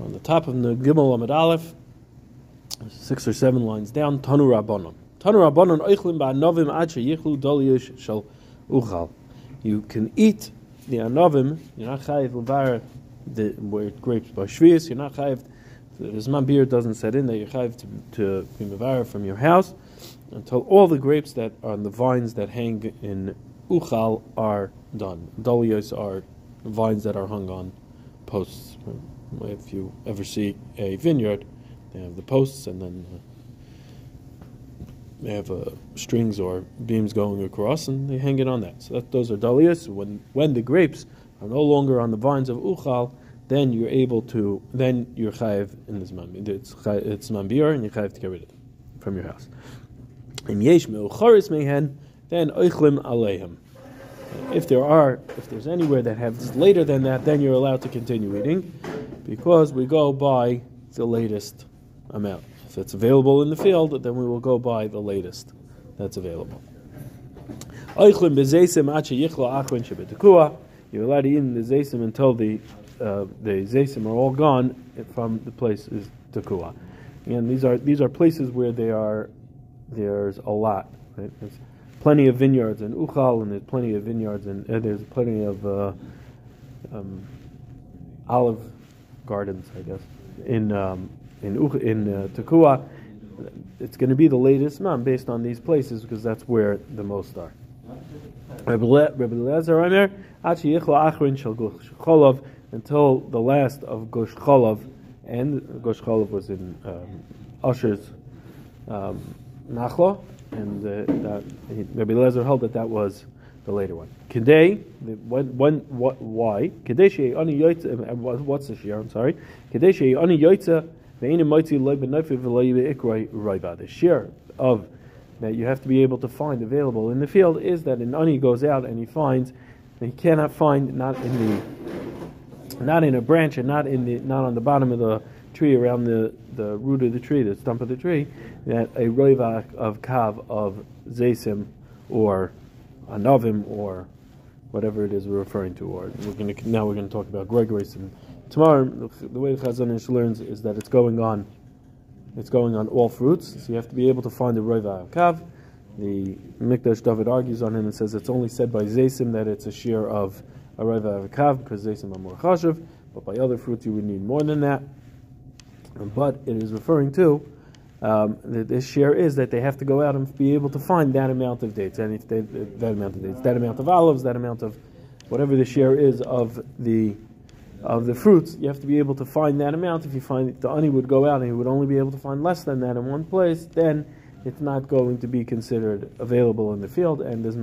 on the top of the Gimel Amid Aleph, six or seven lines down, Tanu Rabbanon. Tanu Rabbanon oichlim ba'anovim ad sheyichlu doliyush shel uchal. You can eat the anovim, you're not chayiv levar the where grapes by shvius, you're not chayiv, the Zman biur doesn't set in that you're chayiv to, to be from your house until all the grapes that are on the vines that hang in uchal are done. Dolios are vines that are hung on posts. If you ever see a vineyard, they have the posts and then uh, they have uh, strings or beams going across, and they hang it on that. So that, those are dolios. When when the grapes are no longer on the vines of uchal, then you're able to then you're chayiv in this man. It's it's mambir, and you're chayiv to get rid of it from your house. Im yesh me'ucharis mehen, then oichlim aleihim. If there are, if there's anywhere that has later than that, then you're allowed to continue eating, because we go by the latest amount. If it's available in the field, then we will go by the latest that's available. You're allowed to eat in the zaysim until the uh, the zaysim are all gone from the place is tekua. Again, these are these are places where they are there's a lot. Right? Plenty of vineyards in Uchal, and there's plenty of vineyards, and uh, there's plenty of uh, um, olive gardens, I guess, in um, in Uch- in uh. It's going to be the latest man based on these places because that's where the most are. Rabbi Lezer Omer, Achrin until the last of Cholov, and Cholov was in um, Usher's um, Nachla, and uh, that Rabbi Lezer held that that was the later one. Kedei, when, when, what, why? Kedei shei ani yoytza, what's the share? I'm sorry. Kedei shei ani yoytza, ve'ina moitzi loy b'nayfi v'loy be'ikrai raiba. The share of that you have to be able to find available in the field is that an ani goes out and he finds, and he cannot find not in the, not in a branch and not in the, not on the bottom of the tree around the, the root of the tree, the stump of the tree, that a roivak of kav of zaysim or anovim or whatever it is we're referring to. Or we're going to now we're going to talk about grogros. And tomorrow, the way the Chazon Ish learns is that it's going on. It's going on all fruits, so you have to be able to find the roivak of kav. The Mikdash David argues on him and says it's only said by zaysim that it's a shear of a roivak of kav because zaysim are more chashav, but by other fruits you would need more than that but it is referring to um, this share is that they have to go out and be able to find that amount of dates, and if they, that amount of dates, that amount of olives, that amount of whatever the share is of the of the fruits, you have to be able to find that amount. If you find the ani would go out and he would only be able to find less than that in one place, then it's not going to be considered available in the field, and this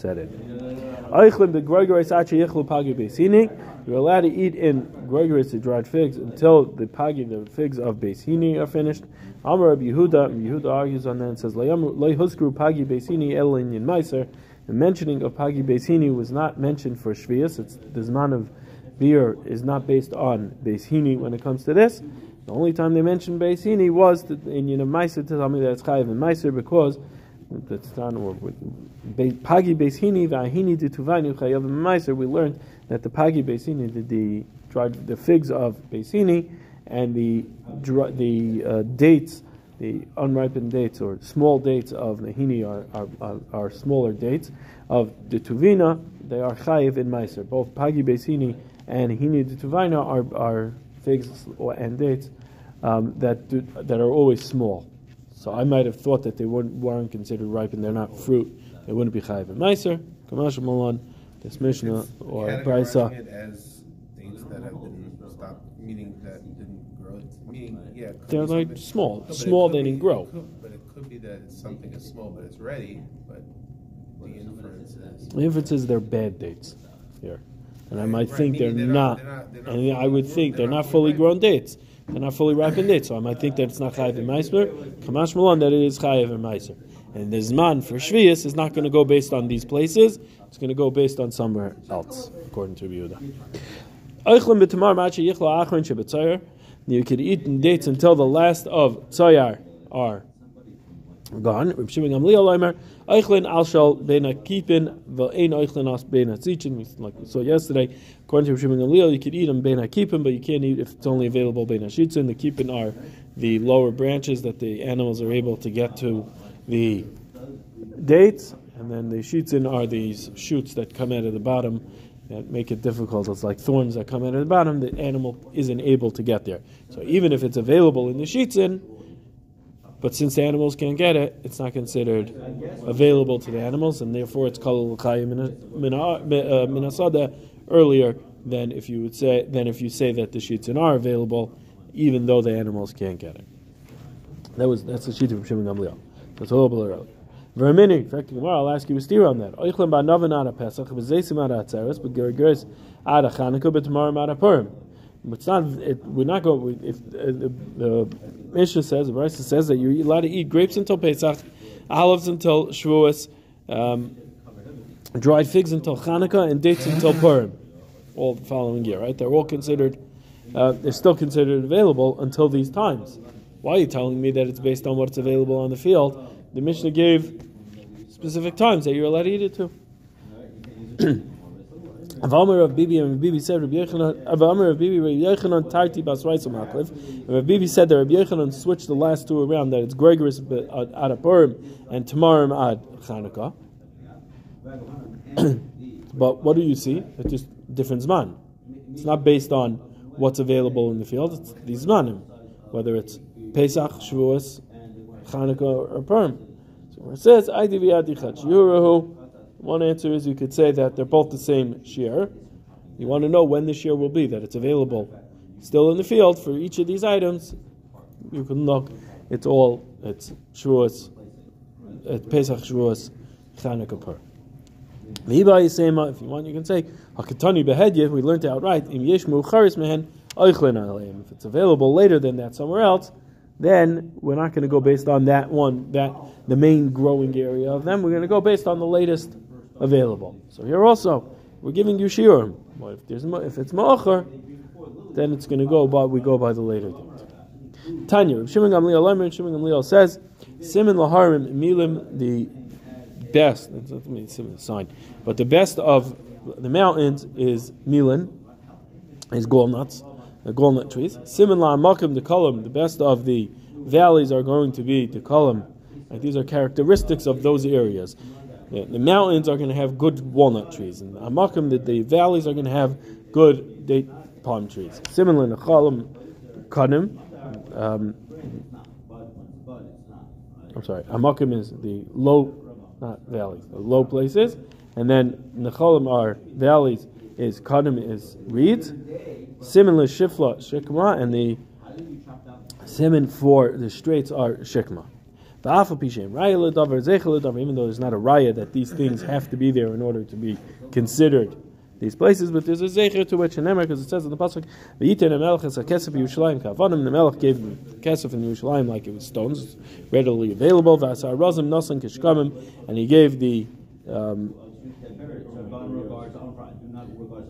set in. You're allowed to eat in grogros the dried figs until the pagi, the figs of Beisini are finished. Amar Rabbi Yehuda, Yehuda argues on that and says, pagi Meiser. The mentioning of pagi Beisini was not mentioned for Shvius. It's the Zman of biur is not based on Beisini when it comes to this. The only time they mentioned Beisini was in you know Meiser to tell me that it's Chayiv in Meiser because that's done or Pagi Beisini Vahini Dituvanu Chayav Meiser. We learned that the Pagi Beisini, the, the dried the figs of Beisini, and the the uh, dates, the unripened dates or small dates of Nahini are, are, are, smaller dates. Of the Tuvina, they are Chayiv in Meiser. Both Pagi Beisini and Hini de Tuvina are, are figs and dates um, that do, that are always small. So I might have thought that they weren't, weren't considered ripe and they're not fruit. They wouldn't be chayiv in meiser. Kamash Malan, this Mishnah or Brisa. as things that have been stopped, meaning that didn't grow. Meaning, yeah, They're like small, small. They didn't grow. but it could be that something is small, but it's ready. But the inference is The inference is they're bad dates here, and I might Right, think they're, they're not. not- they're not- they're not And I would think they're they're not not fully fully grown dates. They're not fully ripened dates, so I might think that it's not chayiv in meiser. Kamash Malan that it is chayiv in meiser. And the zman for shvius is not going to go based on these places. It's going to go based on somewhere else, according to Yehuda. You could eat dates until the last of tzayar are gone. Reb Shimon Gamliel Omer, Eichlin al shal bena kipin eichlin as tzichin. Like we saw yesterday, according to Reb Shimon Gamliel, you could eat them bena kipin, but you can't eat if it's only available bena shitzin. The kipin are the lower branches that the animals are able to get to the dates, and then the shitzin are these shoots that come out of the bottom that make it difficult. It's like thorns that come out of the bottom. The animal isn't able to get there. So even if it's available in the shitzin, but since the animals can't get it, it's not considered available to the animals, and therefore it's called minasada earlier than if you would say than if you say that the shitzin are available, even though the animals can't get it. That was that's the sheet from Shimon Gamliel. That's a little bit early. Vermini, in fact, tomorrow I'll ask you a steer on that. Oichlim ba novin ada Pesach, v'zeisim ada atzeres, but gergeres ada Chanukah, but tomorrow ada Purim. It's not. It, we're not going. If uh, the, the Mishnah says, the Brisa says that you're allowed to eat grapes until Pesach, olives until Shavuos, um, dried figs until Hanukkah, and dates until Purim, all the following year. Right? They're all considered. Uh, they're still considered available until these times. Why are you telling me that it's based on what's available on the field? The Mishnah gave specific times that you're allowed to eat it too. Of Bibi and Bibi said of Bibi Bibi said that Rabbi Yechanan switched the last two around. That it's Gregorus uh, ad Purim and Tamarim ad Chanukah. but what do you see? It's just different zman. It's not based on what's available in the field. It's these zmanim, whether it's Pesach, Shavuos, Chanukah, or Purim. So it says, "I Yurahu." One answer is you could say that they're both the same shear. You want to know when the shear will be, that it's available still in the field for each of these items. You can look, it's all, it's Shavuos, it's Pesach Shavuos, Chanukah Pur. If you want, you can say, Hakatani behedye, we learned outright, Im yeshmu charis mehen, If it's available later than that somewhere else, then we're not going to go based on that one, that the main growing area of them. We're going to go based on the latest available. So here also, we're giving you shiurim. Well, if, there's, if it's ma'achar, then it's going to go by, we go by the later date. Tanya, Shimon Gamliel Lemer, Shimon Gamliel says, Simon Laharim Milim, the best, that's Simon sign, but the best of the mountains is Milan, is walnuts, the walnut trees. Simon La Makim, the column, the best of the valleys are going to be the column. Like these are characteristics of those areas. The, the mountains are going to have good walnut trees, and Amakim, the, the valleys are going to have good date palm trees. Similar to Chalim, Kanim. Um, I'm sorry, Amakim is the low, not valleys, the low places, and then Nechalim are valleys. Is Kanim is reeds. Similar Shifla Shikma, and the Simon for the straits are Shikma. Even though there's not a raya that these things have to be there in order to be considered these places, but there's a zecher to which in because it says in the pasuk, "V'yiten Melech es hakesef Yerushalayim kavanim." The Melech gave kesef in Yerushalayim like it was stones, readily available. V'asar razim nasan kishkamim, and he gave the um,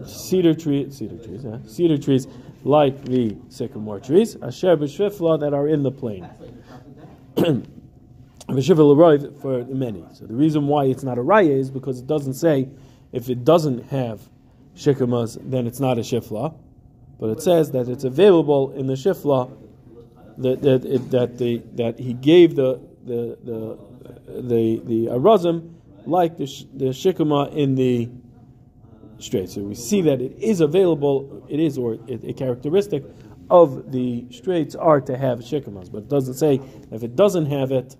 cedar tree, cedar trees, yeah, cedar trees like the sycamore trees, asher b'shvifla that are in the plain. for many. So the reason why it's not a raya is because it doesn't say if it doesn't have shikamas, then it's not a shifla, but it says that it's available in the shifla that that, it, that the that he gave the the the the, the arazim like the the shikama in the straight. So we see that it is available. It is or it, a characteristic of the straits are to have shikamas, but it doesn't say if it doesn't have it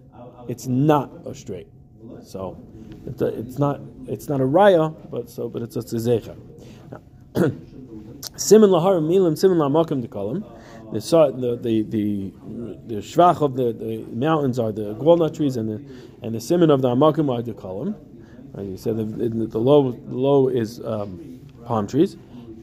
it's not a straight. So it's not it's not a raya, but so but it's a tzezecha. Simin lahar milim simin lamakim dekalim. The the the the the shvach of the, the mountains are the walnut trees, and the and the simin of the amakim are the kalim. Right, you said the, the, low the low is um, palm trees.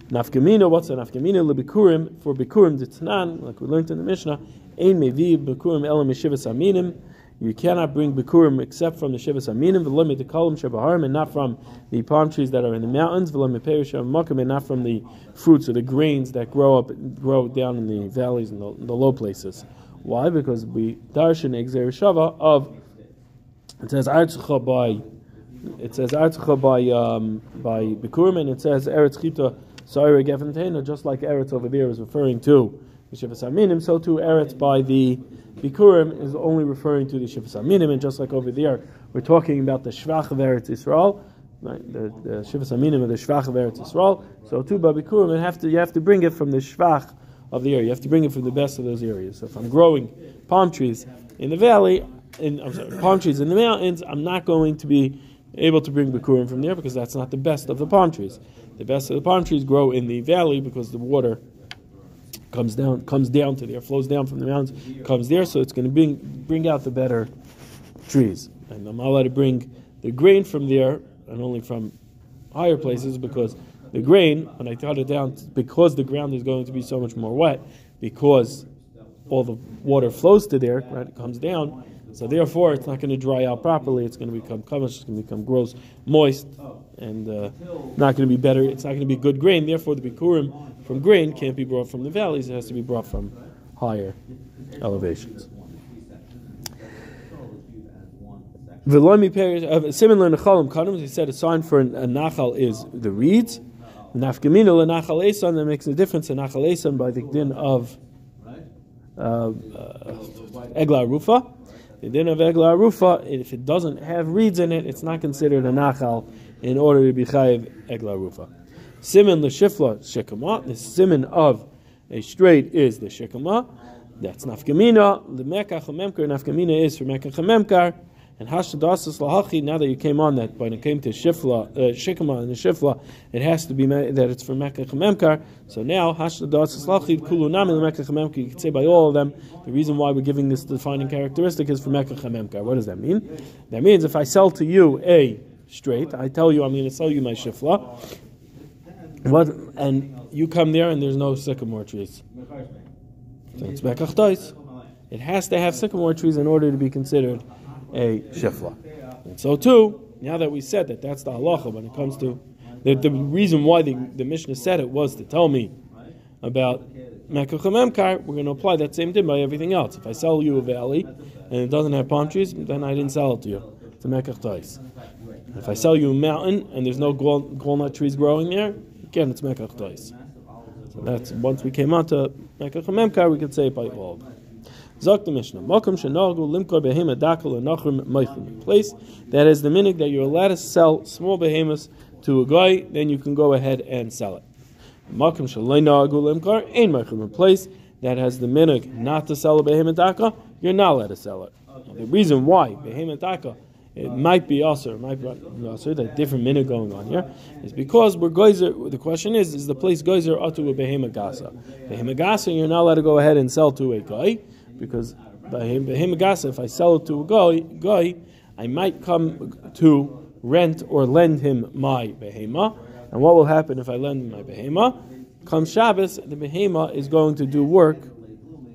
Nafkamina, what's a nafkamina? Lebikurim for bikurim tanan, like we learned in the Mishnah. Ein mevi bikurim elam yeshivas aminim. You cannot bring bikurim except from the shivas aminim, v'lo mitakalim shabaharim, and not from the palm trees that are in the mountains, v'lo makim, and not from the fruits or the grains that grow up, grow down in the valleys and the, the low places. Why? Because we darshan exer shava of It says Artzcha by it says Artzcha by um, by Bikurim, and it says Eretz Chita Saira Geventena, just like Eretz over there is referring to the Shivas Aminim, so too Eretz by the Bikurim is only referring to the Shivas Aminim, and just like over there, we're talking about the Shvach of Eretz Israel, right? the, the Shivas Aminim of the Shvach of Eretz Israel. So too by Bikurim, you have to you have to bring it from the Shvach of the area. You have to bring it from the best of those areas. So if I'm growing palm trees in the valley, in I'm sorry, palm trees in the mountains, I'm not going to be able to bring Bikurim from there because that's not the best of the palm trees. The best of the palm trees grow in the valley because the water comes down comes down to there, flows down from the mountains, comes there, so it's going to bring bring out the better trees. And I'm allowed to bring the grain from there and only from higher places because the grain, when I cut it down, because the ground is going to be so much more wet, because all the water flows to there, right, it comes down, so therefore, it's not going to dry out properly. It's going to become kamish. It's going to become gross, moist, and uh, not going to be better. It's not going to be good grain. Therefore, the bikurim from grain can't be brought from the valleys. It has to be brought from higher elevations. Velomi uh, similar nechalim kanim. He said a sign for a nachal is the reeds. Nafkamina lenachal esan that makes a difference in nachal esan by the din of uh, uh, egla rufa. The din of egla rufa, if it doesn't have reeds in it, it's not considered a nachal in order to be chayiv egla rufa. Simin l'shifla shekama. The simin of a straight is the shekama. That's nafkamina. The mekach memkar nafkamina is for mekach memkar. And hashadasas lahachi. Now that you came on that, when it came to shifla, uh, shikama and the shifla, it has to be that it's for mekach memkar. So now hashadasas lahachi kulu nami mekach memkar. You could say by all of them. The reason why we're giving this defining characteristic is for mekach memkar. What does that mean? That means if I sell to you a straight, I tell you I'm going to sell you my shifla. What and you come there and there's no sycamore trees. So it's mekach It has to have sycamore trees in order to be considered a shifla. And so too, now that we said that that's the halacha when it comes to the, the reason why the, the Mishnah said it was to tell me about Mekach we're going to apply that same thing by everything else. If I sell you a valley and it doesn't have palm trees, then I didn't sell it to you. It's a Mekach. If I sell you a mountain and there's no walnut trees growing there, again it's Mekach. So that's once we came on to Mekach we could say it by all. Zok the Mishnah. Makom shenagu limkor behema dakal nachrim meichlim. Place that is the minig that you're allowed to sell small behemoths to a guy, then you can go ahead and sell it. Makom shaleinagu limkor ein meichlim. Place that has the minig not to sell a behemoth daka, you're not allowed to sell it. The reason why behemoth daka it might be usher, it might be usher, that different minute going on here, is because we're geyser. The question is, is the place geyser atu a behema gasa? Behema gasa, you're not allowed to go ahead and sell to a guy because by him, by him if I sell it to a guy, guy, I might come to rent or lend him my behema. And what will happen if I lend him my behema? Come Shabbos, the behema is going to do work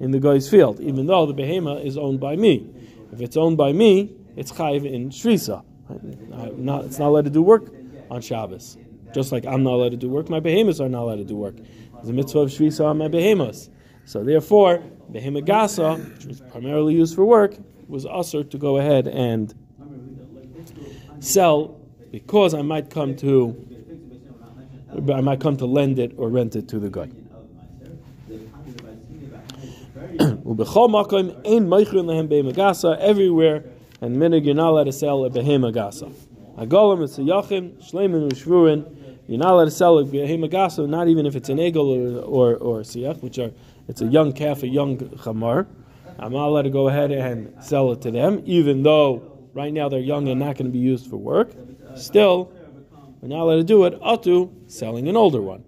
in the guy's field, even though the behema is owned by me. If it's owned by me, it's chayiv in shrisa. Not, it's not allowed to do work on Shabbos. Just like I'm not allowed to do work, my behemoths are not allowed to do work. There's a mitzvah of shrisa on my behemoths. So therefore, the himagasa, which was primarily used for work, was usher to go ahead and sell because I might come to I might come to lend it or rent it to the guy. Everywhere, and minig you're not allowed to sell a behemagasa. Agolim it's a yachim, shleimin u'shvurin. You're not allowed to sell a behemagasa, not even if it's an egel or or, or siach, which are it's a young calf, a young chamar. I'm not allowed to go ahead and sell it to them, even though right now they're young and not going to be used for work. Still, we're not allowed to do it. Atu, selling an older one.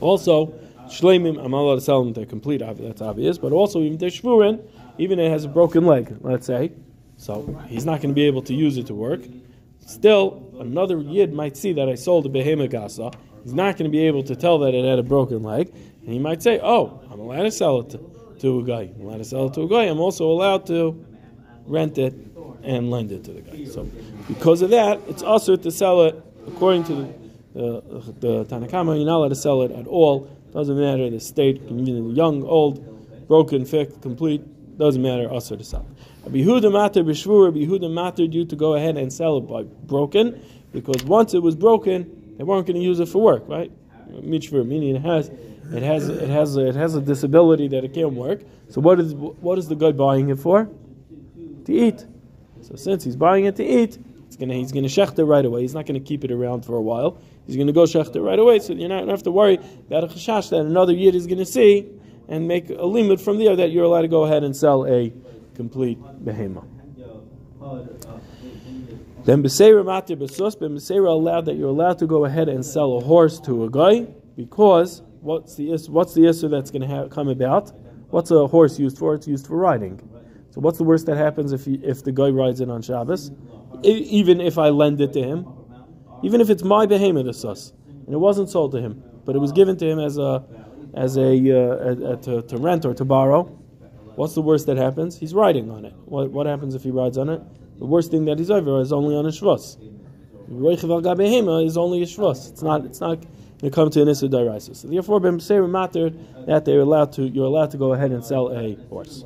Also, shleimim, I'm not allowed to sell them they're complete, that's obvious, but also even they're shvurin, even it has a broken leg, let's say, so he's not going to be able to use it to work. Still, another yid might see that I sold a behemoth gasa. He's not going to be able to tell that it had a broken leg, and he might say, "Oh, I'm allowed to sell it to, to a guy. I'm allowed to sell it to a guy. I'm also allowed to rent it and lend it to the guy." So, because of that, it's also to sell it according to the, uh, the Tanakama. You're not allowed to sell it at all. Doesn't matter the state, young, old, broken, fixed, complete. doesn't matter, usher to sell. Rabbi Yehuda matter b'shvur, Rabbi Yehuda mattered you to go ahead and sell it by broken, because once it was broken, they weren't going to use it for work, right? Mitzvah, meaning it has, it has, it has, it has a disability that it can't work. So what is, what is the guy buying it for? To eat. So since he's buying it to eat, it's gonna, he's to shecht it right away. He's not to keep it around for a while. He's to go shecht it right away. So you're not to have to worry about a chashash that another yid is to see and make a limit from there that you're allowed to go ahead and sell a complete behema. Then Beseira Matir Besus, Beseira allowed that you're allowed to go ahead and sell a horse to a guy because what's the what's the issue that's going to come about? What's a horse used for? It's used for riding. So what's the worst that happens if if the guy rides it on Shabbos? even if I lend it to him, even if it's my behemoth sus, and it wasn't sold to him, but it was given to him as a as a, uh, to, to, rent or to borrow, what's the worst that happens? He's riding on it. What, what happens if he rides on it? The worst thing that he's over is only on a shvus. is only a shvus. It's not. It's not to come to an issur daraisa. So therefore, b'mseir matter that they're allowed to. You're allowed to go ahead and sell a horse.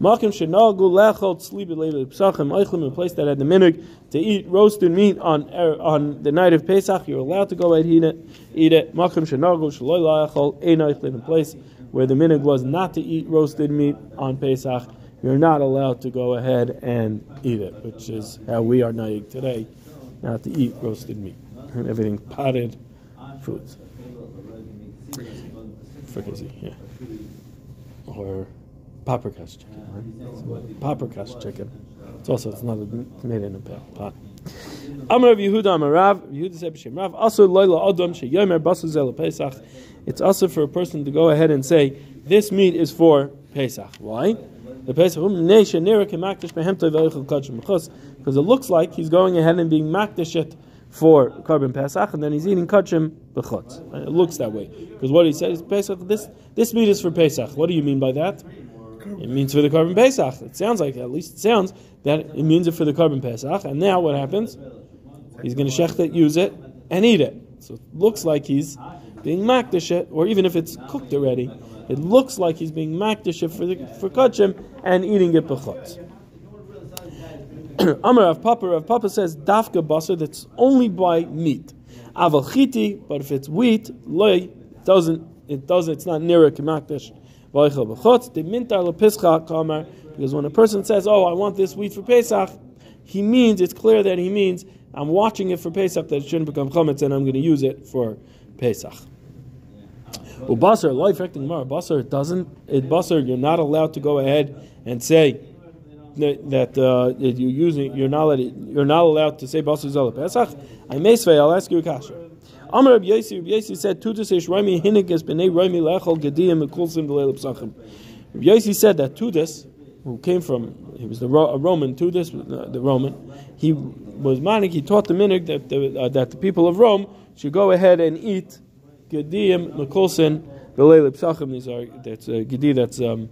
Makim shenagu lechot sleep psachim eichlim, a place that had the minig to eat roasted meat on er, on the night of Pesach. You're allowed to go ahead and eat it. Eat it. Makim shenagu shaloi lechol ein eichlim, a place where the minig was not to eat roasted meat on Pesach. You're not allowed to go ahead and eat it, which is how we are naig today, not to eat roasted meat and everything potted foods. Fricassee, yeah, or paprikash chicken, right? Paprikash chicken. It's also it's not it's made in a pot. Amar of Yehuda Amarav, Yehuda said B'Shem Rav, adam basu Pesach. It's also for a person to go ahead and say, this meat is for Pesach. Why? The Pesach um, because it looks like he's going ahead and being makdashet for korban Pesach, and then he's eating kachim b'chutz. It looks that way because what he says is Pesach. This this meat is for Pesach. What do you mean by that? It means for the korban Pesach. It sounds like, at least it sounds, that it means it for the korban Pesach. And now what happens? He's going to shecht it, use it, and eat it. So it looks like he's being makdish it, or even if it's cooked already, it looks like he's being makdish it for, the, for kachim and eating it b'chutz. Amar Rav Papa, Rav Papa says, dafka basar, that's only by meat. Aval chiti, but if it's wheat, loy, doesn't, it doesn't, it's not near a because when a person says, "Oh, I want this wheat for Pesach," he means it's clear that he means I'm watching it for Pesach that it shouldn't become chametz, and I'm going to use it for Pesach. Well, basar, life affecting mar. Basar doesn't. It basar, you're not allowed to go ahead and say that, uh, you're using. You're not. You're not allowed to say basar zala Pesach. I may say. I'll ask you a question. Amar Rabbi Yossi, Rabbi said, Tudas ish Rami hinikas b'nei Rami lechol gediyim mekulsim v'leil psachim. Rabbi Yossi said that Tudas, who came from, he was the a Roman, Tudas, uh, the Roman, he was manik, he taught the minig that the, uh, that the people of Rome should go ahead and eat gediyim mekulsim v'leil psachim. These are, that's uh, gedi, that's, um,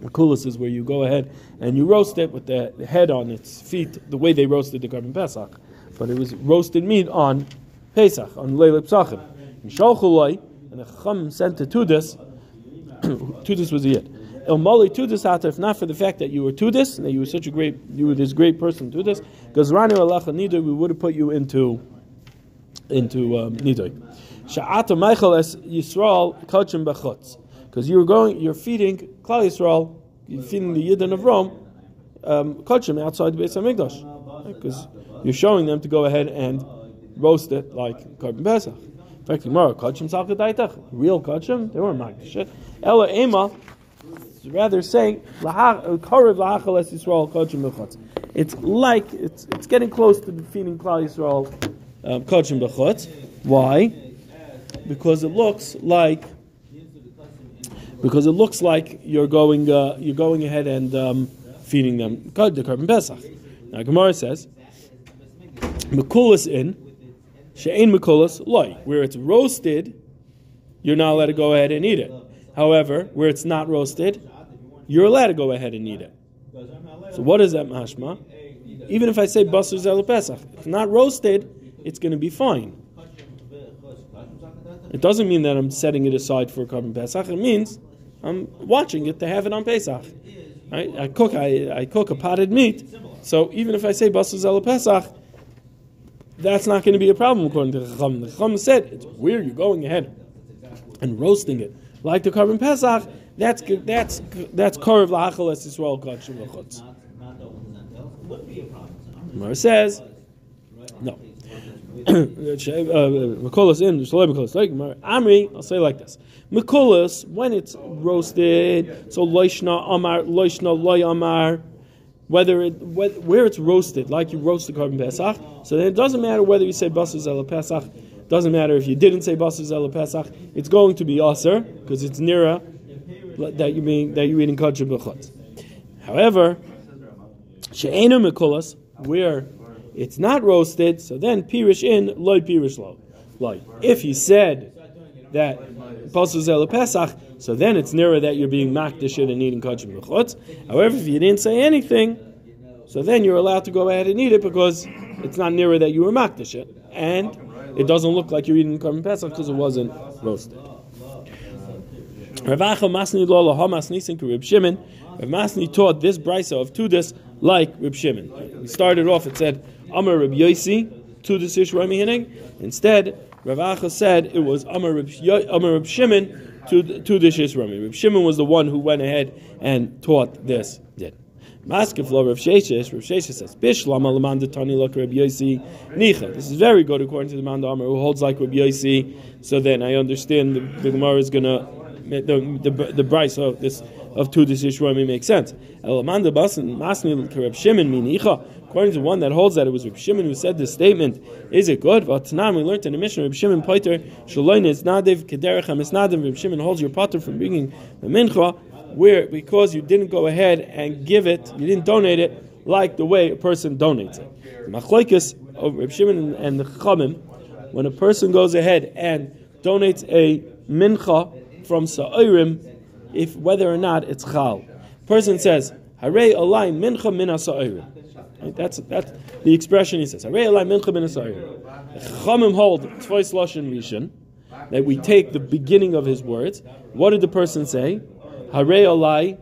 Kulis is where you go ahead and you roast it with the head on its feet, the way they roasted the korban pesach. But it was roasted meat on Pesach on Leila Psachim. In Shalchulai, and the Chacham sent to Tudas, Tudas was the yid. El Mali Tudas Hata, if not for the fact that you were Tudas, and that you were such a great, you were this great person Tudas, Rani Alacha Nidoy, we would have put you into, into um, Nidoy. Sha'ata Michael es Yisrael Kachim Bechutz. Because you were going, you're feeding Klal Yisrael, you're feeding the Yidden of Rome, um, Kachim outside the Beis HaMikdash. Because you're showing them to go ahead and roast it like korban pesach. In fact, tomorrow kachim salkadaitach, real kachim, they weren't makdish. Ella ema, rather saying karev lahachal es Yisrael kachim bechutz. It's like it's it's getting close to feeding Klal Yisrael um, kachim bechutz. Why? Because it looks like because it looks like you're going uh, you're going ahead and um, feeding them the korban pesach. Now Gemara says, "Mekulas in." She'ein Mikolas loy. Where it's roasted, you're not allowed to go ahead and eat it. However, where it's not roasted, you're allowed to go ahead and eat it. So what is that mashma? Even if I say basar zel pesach, if not roasted, it's going to be fine. It doesn't mean that I'm setting it aside for korban pesach. It means I'm watching it to have it on pesach. Right? I cook I, I cook a potted meat. So even if I say Basar Zela Pesach, that's not going to be a problem according to the Chacham. The Chacham said it's where You're going ahead and roasting it like the korban Pesach. That's that's that's Korav La'achal Es Yisrael Kodshim L'chutz. Gemara says no. Mikolas in Shalom Mikolas. Like Amri, I'll say like this: Mikolas when it's roasted, so loishna amar loishna loy amar. Whether it where it's roasted, like you roast the korban pesach, so then it doesn't matter whether you say basar zela pesach. Doesn't matter if you didn't say basar zela pesach. It's going to be aser because it's nira that you mean that you're eating kachim b'chutz. However, she'enu mikolas where it's not roasted, so then pirish in loy pirish lo. Loy. If he said that pasuk pesach, so then it's nearer that you're being makdish and eating kachim b'chutz. However, if you didn't say anything, so then you're allowed to go ahead and eat it because it's not nearer that you were makdish and it doesn't look like you're eating kachim pesach because it wasn't roasted. Rav Masni Lo Hamas Nisin Rib Shimon. Rav Masni taught this brisa of Tudas like Rib Shimon. We started off. It said Amar Rib Yosi Tudas Ish Rami. Instead, Rav Acha said it was Amar Rib Shimon Tudas Ish Rami. Rib Shimon was the one who went ahead and taught this. Did. Maskef lo Rav Sheshes, Rav Sheshes says, Bishlam alamanda tani lak Rav Yosi nicha. This is very good according to the man Amar who holds like Rav Yosi. So then I understand the, the Gemara is going to the the the price of this of two Yishroimi makes sense. Elamanda Masni Reb Shimon Minicha. According to one that holds that it was Reb Shimon who said this statement, is it good? Tanam we learned in the mission Reb Shimon Poiter Shaloin is Nadev Kederech Hamisnadim. Reb Shimon holds your potter from bringing the mincha where because you didn't go ahead and give it, you didn't donate it like the way a person donates it. Machlokes of Reb Shimon and the Chamim, when a person goes ahead and donates a mincha from Sa'irim, if whether or not it's Chal. Person says, Hare alai mincha min Sa'irim. Right? That's that's the expression he says. Chamim hold twice lashon rishon that we take the beginning of his words. What did the person say? Hare alai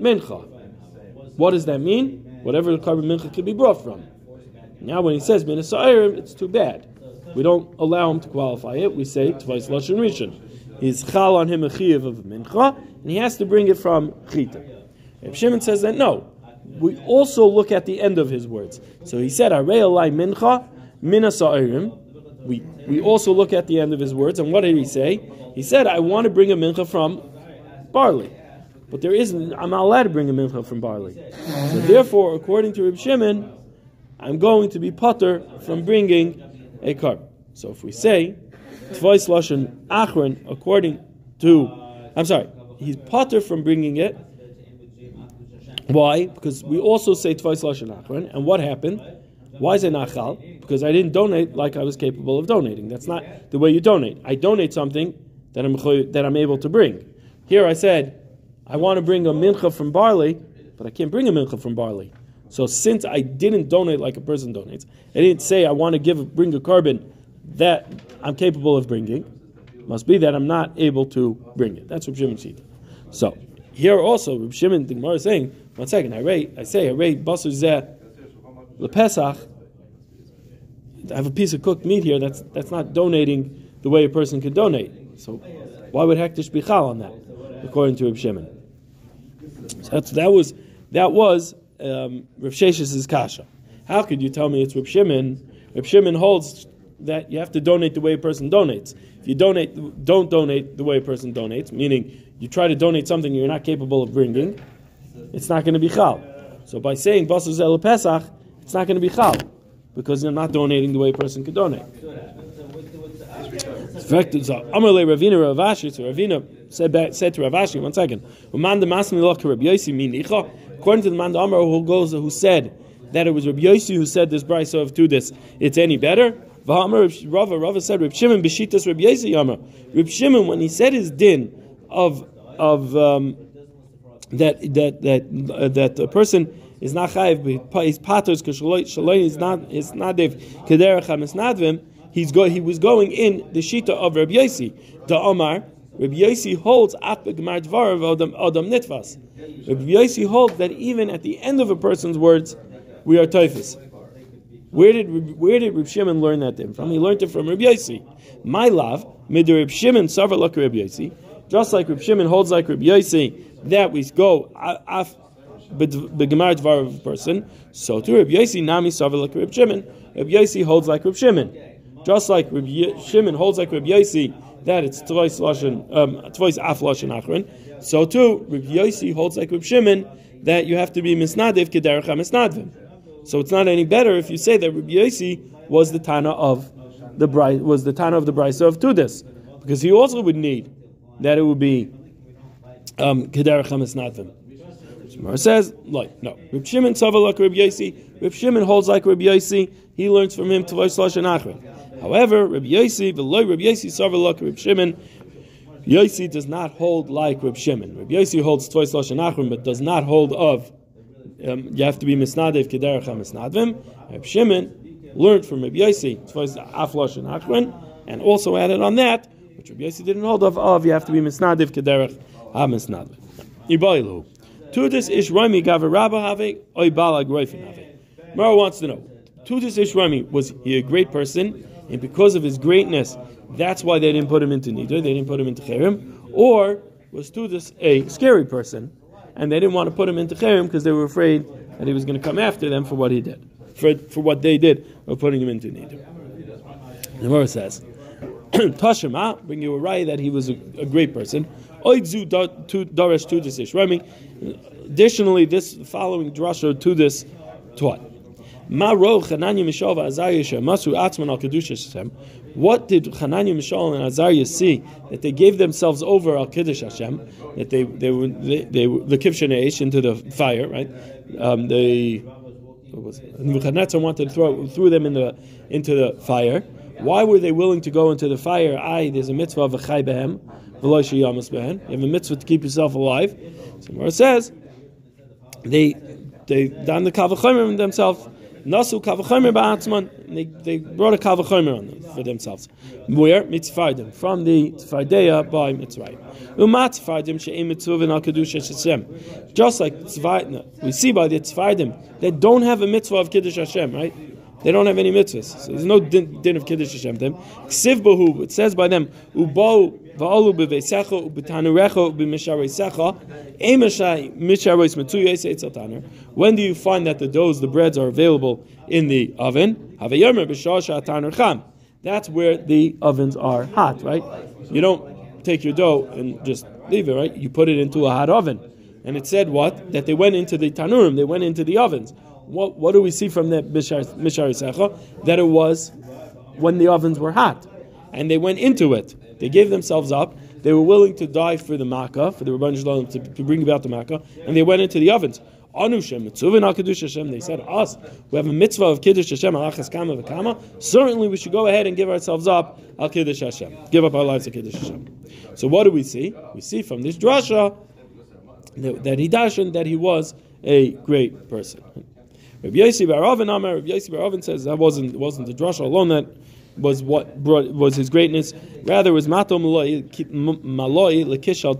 mincha. What does that mean? Whatever the korban mincha could be brought from. Now, when he says min it's too bad. We don't allow him to qualify it. We say twice lashon rishon he's chal on him a chiyav of mincha, and he has to bring it from chita. If Shimon says that no, we also look at the end of his words. So he said, "Arei alai mincha mina We we also look at the end of his words, and what did he say? He said, "I want to bring a mincha from barley." But there isn't. I'm not allowed to bring a mincha from barley. So therefore, according to Rib Shimon, I'm going to be putter from bringing a carb. So if we say Tvois Lashon Achron, according to, I'm sorry, he's potter from bringing it. Why? Because we also say Tvois Lashon and what happened? Why is it nachal? Because I didn't donate like I was capable of donating. That's not the way you donate. I donate something that I'm that I'm able to bring. Here I said, I want to bring a mincha from barley, but I can't bring a mincha from barley. So since I didn't donate like a person donates, I didn't say I want to give bring a korban that I'm capable of bringing. Must be that I'm not able to bring it. That's what Shimon said. So here also, Shimon, the Gemara is saying, one second, I rate, I say, I rate basar zeh lepesach. I have a piece of cooked meat here. That's that's not donating the way a person could donate. So why would hektish be chal on that, according to Reb Shimon? So that was that was um, Reb Shesh's kasha. How could you tell me it's Reb Shimon? Reb Shimon holds that you have to donate the way a person donates. If you donate, don't donate the way a person donates, meaning you try to donate something you're not capable of bringing, it's not going to be chal. So by saying basar zel pesach, it's not going to be chal because you're not donating the way a person could donate. So Amalei Ravina Ravashi, so Ravina said, said to Ravashi, one second, according to the man Amar who goes who said that it was Rabbi Yossi who said this brisa of to this, it's any better. Rava, Rava said, Reb Shimon b'shitas Reb Yezi Yama. Reb Shimon, when he said his din of of um, that that that uh, that a person is not chayiv, his paters kashaloi is not is not nadev kederach hamisnadvim. He's go, he was going in the shita of Reb Yesi. The Omar Rabbi Yossi holds Ach Gemar Dvarav Adam Adam Nitvas. Rabbi Yossi holds that even at the end of a person's words, we are Typhus. Where did where did Reb Shimon learn that from? He learned it from Reb Yossi. My love, mid Reb Shimon savar like Reb Yossi. Just like Reb Shimon holds like Reb Yossi that we go af begemar dvar of a person. So too Reb Yossi nami savar like Reb Shimon. Reb Yossi holds like Reb Shimon. Just like Reb Shimon holds like Reb Yossi that it's twice lashon um, tvois af lashon achron. So too Reb Yossi holds like Reb Shimon that you have to be misnadiv kederach misnadvim. So it's not any better if you say that Rabbi Yossi was the Tana of the was the Tana of the Brisa of Tudas, because he also would need that it would be um, Kedar Chametz Natvim. Gemara says, like, no. Reb Shimon Tzava like Reb Yossi. Reb Shimon holds like Reb Yossi. He learns from him Tavai Slash and Achron. However, Reb Yossi, Veloy Reb Yossi Tzava like Reb Shimon. Yossi does not hold like Reb Shimon. Reb Yossi holds Tavai Slash and but does not hold of um, you have to be misnadev kederach misnadvim. Reb Shimon learned from Reb Yossi twice aflosh and achron, and also added on that, which Reb Yossi didn't hold of, of you have to be misnadev kederach misnadvim. Iboilu. Tudis ish roimi gaver rabba have oy balag roifin have. Mara wants to know. Tudis ish roimi was he a great person, and because of his greatness, that's why they didn't put him into nidr, they didn't put him into cherim, or was Tudis a scary person? and they didn't want to put him into Cherem because they were afraid that he was going to come after them for what he did, for, for what they did of putting him into Nidr. The Gemara says, Tashima, bring you a right that he was a, a great person. Additionally, this following drasha to this taught. What did Hananiah, Mishael, and Azariah see that they gave themselves over al Kiddush Hashem, that they they were they, the Kivshaneish into the fire, right? Um, they? Nebuchadnezzar wanted to throw threw them in the into the fire. Why were they willing to go into the fire? I there's a mitzvah of a chai behem, You have a mitzvah to keep yourself alive. So it says they they done the kavachomer themselves Nasu kavachomer ba'atzman. They they brought a kavachomer on them for themselves. Where mitzvaydim from the tzvaydeya by mitzvayim. Umat tzvaydim she'em mitzvah al kedusha Hashem. Just like tzvaydim, we see by the tzvaydim they don't have a mitzvah of kiddush Hashem, right? They don't have any mitzvahs. So there's no din, din of Kiddush Hashem them. Ksiv bahu, it says by them, Ubau va'alu b'veisecha u'b'tanurecha u'b'mishareisecha emashai mishareis metuyes etzatanur. When do you find that the doughs, the breads are available in the oven? Havayomer b'shasha tanur cham. That's where the ovens are hot, right? You don't take your dough and just leave it, right? You put it into a hot oven. And it said what? That they went into the tanurim, they went into the ovens what, what do we see from the Mishar Secha? That it was when the ovens were hot. And they went into it. They gave themselves up. They were willing to die for the Makkah, for the Rabban Shalom to, to bring about the Makkah, and they went into the ovens. Anushem mitzvah Hashem. They said us we have a mitzvah of kiddush Hashem alachas kama v'kama. Certainly, we should go ahead and give ourselves up al kiddush Hashem. Give up our lives to kiddush Hashem. So what do we see? We see from this drasha that, he dashed that he was a great person. Rabbi Yossi Baravin Amar, Rabbi Yossi says that wasn't wasn't the drasha alone that was what brought was his greatness. Rather, was mato maloi lekishal.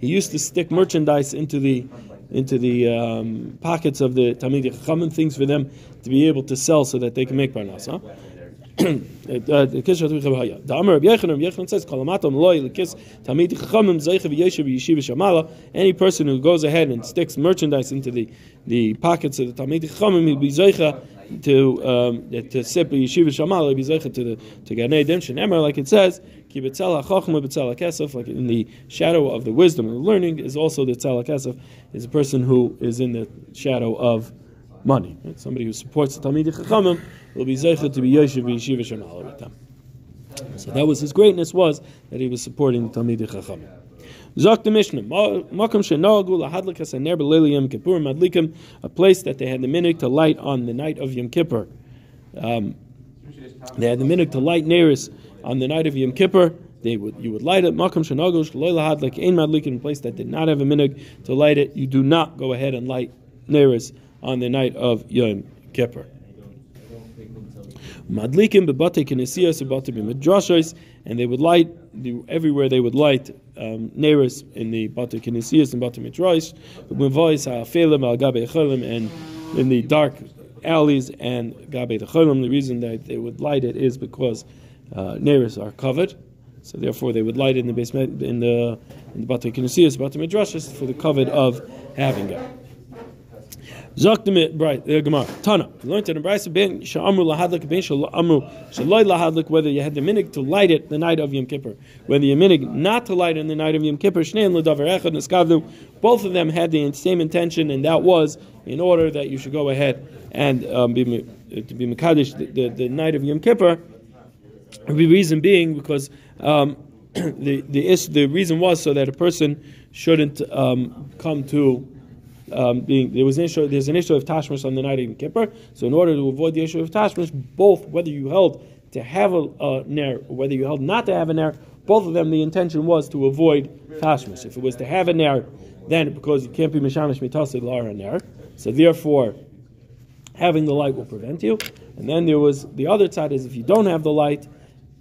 He used to stick merchandise into the into the um, pockets of the talmid chachamim, things for them to be able to sell so that they can make parnasa. The. Any person who goes ahead and sticks merchandise into the, the pockets of the tamid chachamim will be zeicha to um, to sip yeshiva shamala, be zeicha to the to ganei redemption. Emor, like it says, ki betzela chachma betzela kesef, like in the shadow of the wisdom and learning is also the tzela kesef, is a person who is in the shadow of money. Right? Somebody who supports the Talmid Chachamim will be zeichet to be Yoshev Yeshiva Shemala with them. So that was his greatness was that he was supporting the Talmid Chachamim. Zok the Mishnah, Makam Shenogu Lahadlikas Aner Belili Yom Kippur Madlikim, a place that they had the minhag to light on the night of Yom Kippur. Um, they had the minhag to light Neris on the night of Yom Kippur. They would you would light it. Makam Shenogu Shaloi Lahadlik Ein Madlikim, a place that did not have a minhag to light it. You do not go ahead and light Neris on the night of Yom Kippur. Madlikim bebate kinesiyas bebate b'midrashos, and they would light everywhere they would light um, in the Batu Kinesias and Batu Mitrois, and in the dark alleys and Gabe the Cholim. The reason that they would light it is because uh, are covered. So therefore, they would light it in the basement in the in the Batu Kinesias, Midrashas for the covet of having it. Zok right, the Gemara. Tana. We learned in the Brisa ben sha'amru lahadlik ben sha'amru shaloi lahadlik whether you had the minig to light it the night of Yom Kippur, whether you minig not to light in the night of Yom Kippur. Shneim l'davar echad neskavdu. Both of them had the same intention, and that was in order that you should go ahead and um, be to be mekadosh the, the, the, night of Yom Kippur. The reason being because um, the the the reason was so that a person shouldn't um, come to um, being there was an issue. There's an issue of tashmish on the night of Yom Kippur. So in order to avoid the issue of tashmish, both whether you held to have a, a ner or whether you held not to have a ner, both of them the intention was to avoid tashmish. If it was to have a ner, then because you can't be mishamish mitasid lar ner, so therefore having the light will prevent you. And then there was the other side is if you don't have the light,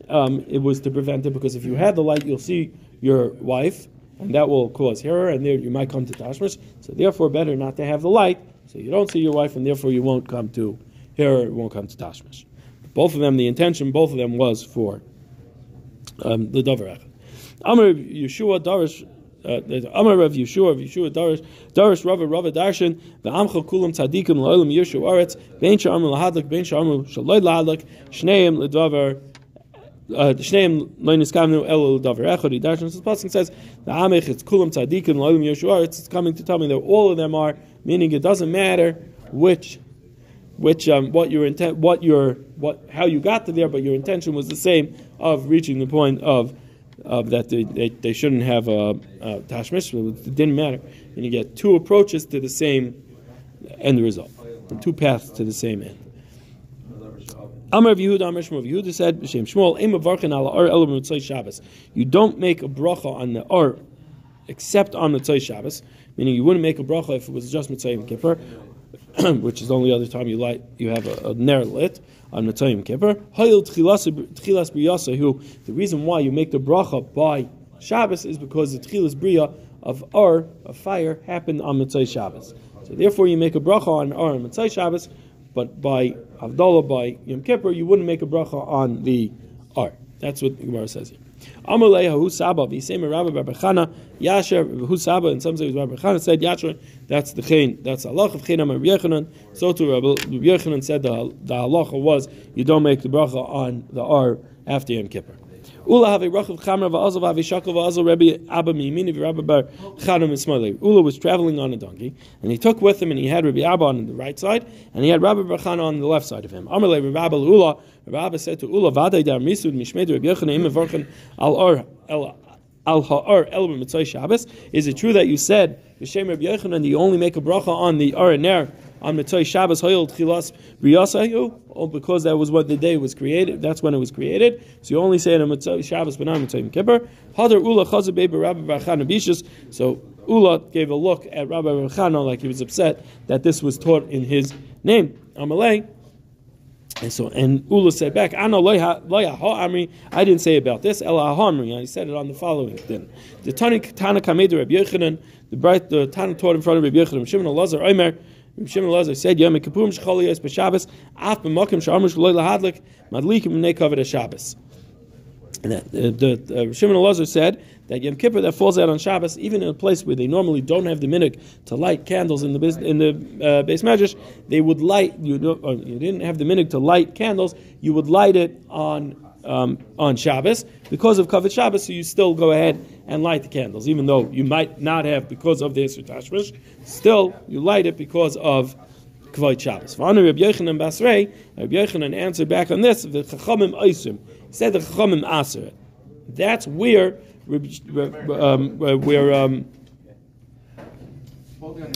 um, it was to prevent it because if you had the light, you'll see your wife and that will cause error, and there you might come to tashmish. So therefore, better not to have the light, so you don't see your wife, and therefore you won't come to error, it won't come to tashmish. Both of them, the intention, both of them was for um, the davar Amar Yeshua Darish. Uh, Amar Rav Yeshua, Rav Yeshua Darish, Darish Rava Rava Darshan, the Amcha Kulam Tzadikim La'olam Yeshua Aretz, Ben Sha'amru Lahadlik, Ben Sha'amru Shaloi Lahadlik, Shneim L'davar Shneim Loiniskavnu El Davar Echad. Darshan the pasuk says the Amech it's Kulam Tzadikim Loilim Yeshua. It's coming to tell me that all of them are meaning it doesn't matter which which um, what your intent what your what how you got to there, but your intention was the same of reaching the point of of that they, they, they shouldn't have a, a tashmish. It didn't matter, and you get two approaches to the same end result, two paths to the same end. Amar of Yehuda, Amar Shmuel. Yehuda said, B'Shem Shmuel, Eim ala Elo B'Mitzay Shabbos. You don't make a bracha on the Or except on the Mitzay Shabbos, meaning you wouldn't make a bracha if it was just Mitzay and Kippur, which is the only other time you light, you have a, a ner lit on Mitzay and Kippur. Hayil Tchilas who the reason why you make the bracha by Shabbos is because the Tchilas B'Ya of Or, of fire, happened on Mitzay Shabbos. So therefore you make a bracha on Or on Mitzay Shabbos, but by Havdalah, by Yom Kippur, you wouldn't make a bracha on the R. That's what the Gemara says here. Amalei Hu Saba, Visema Rabbi Barbachana, Yasher, Hu Saba, and some say Rabbi Barbachana said Yasher, that's the chain, that's Allah of Chain Amar Yechanan. So too Rabbi Yechanan said the, the halacha was you don't make the bracha on the R after Yom Kippur. Ula have a rachav chamra va'azal v'avi shakal va'azal Rabbi Abba Mimini v'Rabbi Bar Chanam Ismaili. Ula was traveling on a donkey, and he took with him, and he had Rabbi Abba on the right side, and he had Rabbi Bar on the left side of him. Amalei Rabbi Ula, Rabbi said to Ula, Vaday dar misud mishmed Rabbi Yochanan im avorchen al or al ha'ar el b'mitzay Shabbos. Is it true that you said B'Shem Rabbi Yochanan you only make a bracha on the or ner on Mitzvah Shabbos Hoyel Tchilas Riyasayu, oh, because that was what the day was created. That's when it was created. So you only say it on Mitzvah Shabbos, but not Mitzvah Kippur. Hadar Ula Chazabei Rabbi Barchan Abishus. So Ula gave a look at Rabbi Barchana like he was upset that this was taught in his name. Amalei. And so, and Ula said back. I didn't say about this. Ela. I said it on the following. Then the Tana Tana Kamed Rabbi Yochanan, the bright the taught in front of Rabbi Yochanan. Shimon Elazar Omer. Reb Shimon Lazar said, Yom Kippurim Shchol B'Shabbos, Af B'Makim Sh'Amr Sh'Loi Lahadlik, Madlikim B'nei Kavod Shabbos. And that, uh, the, uh, Shimon Elazar said that Yom Kippur that falls out on Shabbos, even in a place where they normally don't have the minhag to light candles in the in the uh, base medrash, they would light. You, uh, you didn't have the minhag to light candles. You would light it on um, on Shabbos because of Kavod Shabbos. So you still go ahead and light the candles, even though you might not have because of the Isser Tashmish. Still, you light it because of Kvod Shabbos. V'anu Reb Yochanan Basrei, Reb Yochanan answered back on this, the Chachamim Oisim. Said the Chachamim Aser. That's where, um, where um,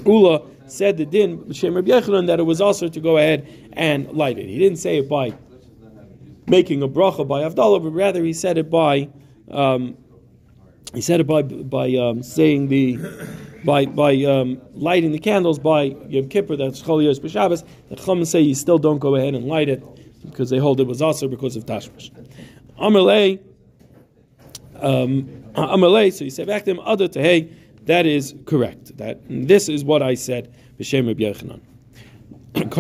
Ula said the din, Shem Reb Yochanan, that it was also to go ahead and light it. He didn't say it by making a bracha by Avdallah, but rather he said it by um, he said it by by um, saying the by by um, lighting the candles by Yom Kippur. That's Chol Yos B'Shabbos. The Chum say you still don't go ahead and light it because they hold it was also because of Tashmish. Amalei. um, Amalei, so you say back to him, Ada to hey, that is correct. That this is what I said, B'Shem Rabbi Yochanan. I'm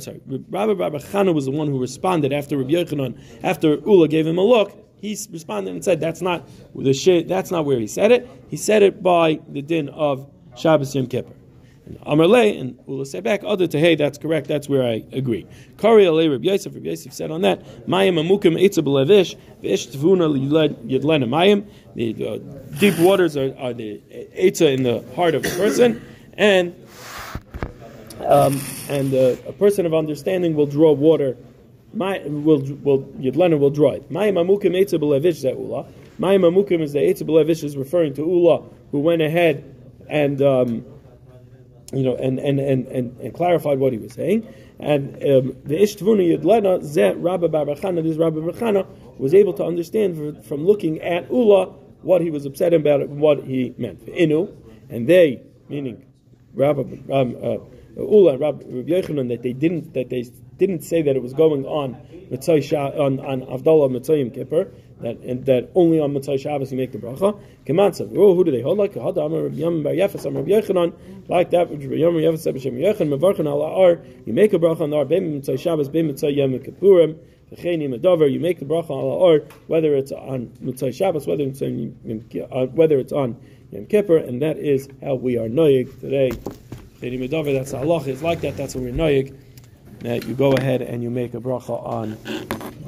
sorry, Rabbi Rabbi Chana was the one who responded after Rabbi Yochanan, after Ula gave him a look. He responded and said, "That's not the. That's not where he said it. He said it by the din of Shabbos Yom Kippur." And Amar Le and Ula said back, other to hey, that's correct. That's where I agree. Kari Ale Rabbi Yosef. Rabbi Yosef said on that, Mayim amukim etza b'levish v'ish tvuna yidlena mayim. The uh, deep waters are, are the etza in the heart of a person, and um, and uh, a person of understanding will draw water. My will will Yidlena will draw it. My mamukim etza b'levish ze'ula. My mamukim is the etza b'levish is referring to Ula, who went ahead and um, you know and, and, and, and, and clarified what he was saying. And um, the Ishtvuna Yidlena ze Rabbi Barbachana, this Rabbi Barbachana was able to understand from looking at Ula what he was upset about and what he meant. Inu, and they, meaning Rabbi um, uh, Ula and Rabbi Yochanan that they didn't that they didn't say that it was going on Mitzay on on Avdallah Mitzayim Kippur that and that only on Mitzay Shabbos you make the bracha. Kemansav. Oh, who do they hold like? Had Amar Rabbi Yom Bar Yefes Amar Rabbi Yochanan like that. Rabbi Yom Yefes B'Shem Yochanan Mevarchan Al Ar. You make a bracha on the Ar Beim Mitzay Shabbos Beim Mitzay Yom Kippurim. You make the bracha al or whether it's on Mitzay Shabbos, whether it's on uh, whether it's on Yom Kippur, and that is how we are noyig today. That's the halach. It's like that. That's what we're noyig. That you go ahead and you make a bracha on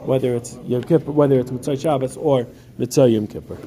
whether it's Yom Kippur, whether it's Mitzvah Shabbos or Mitzvah Yom Kippur.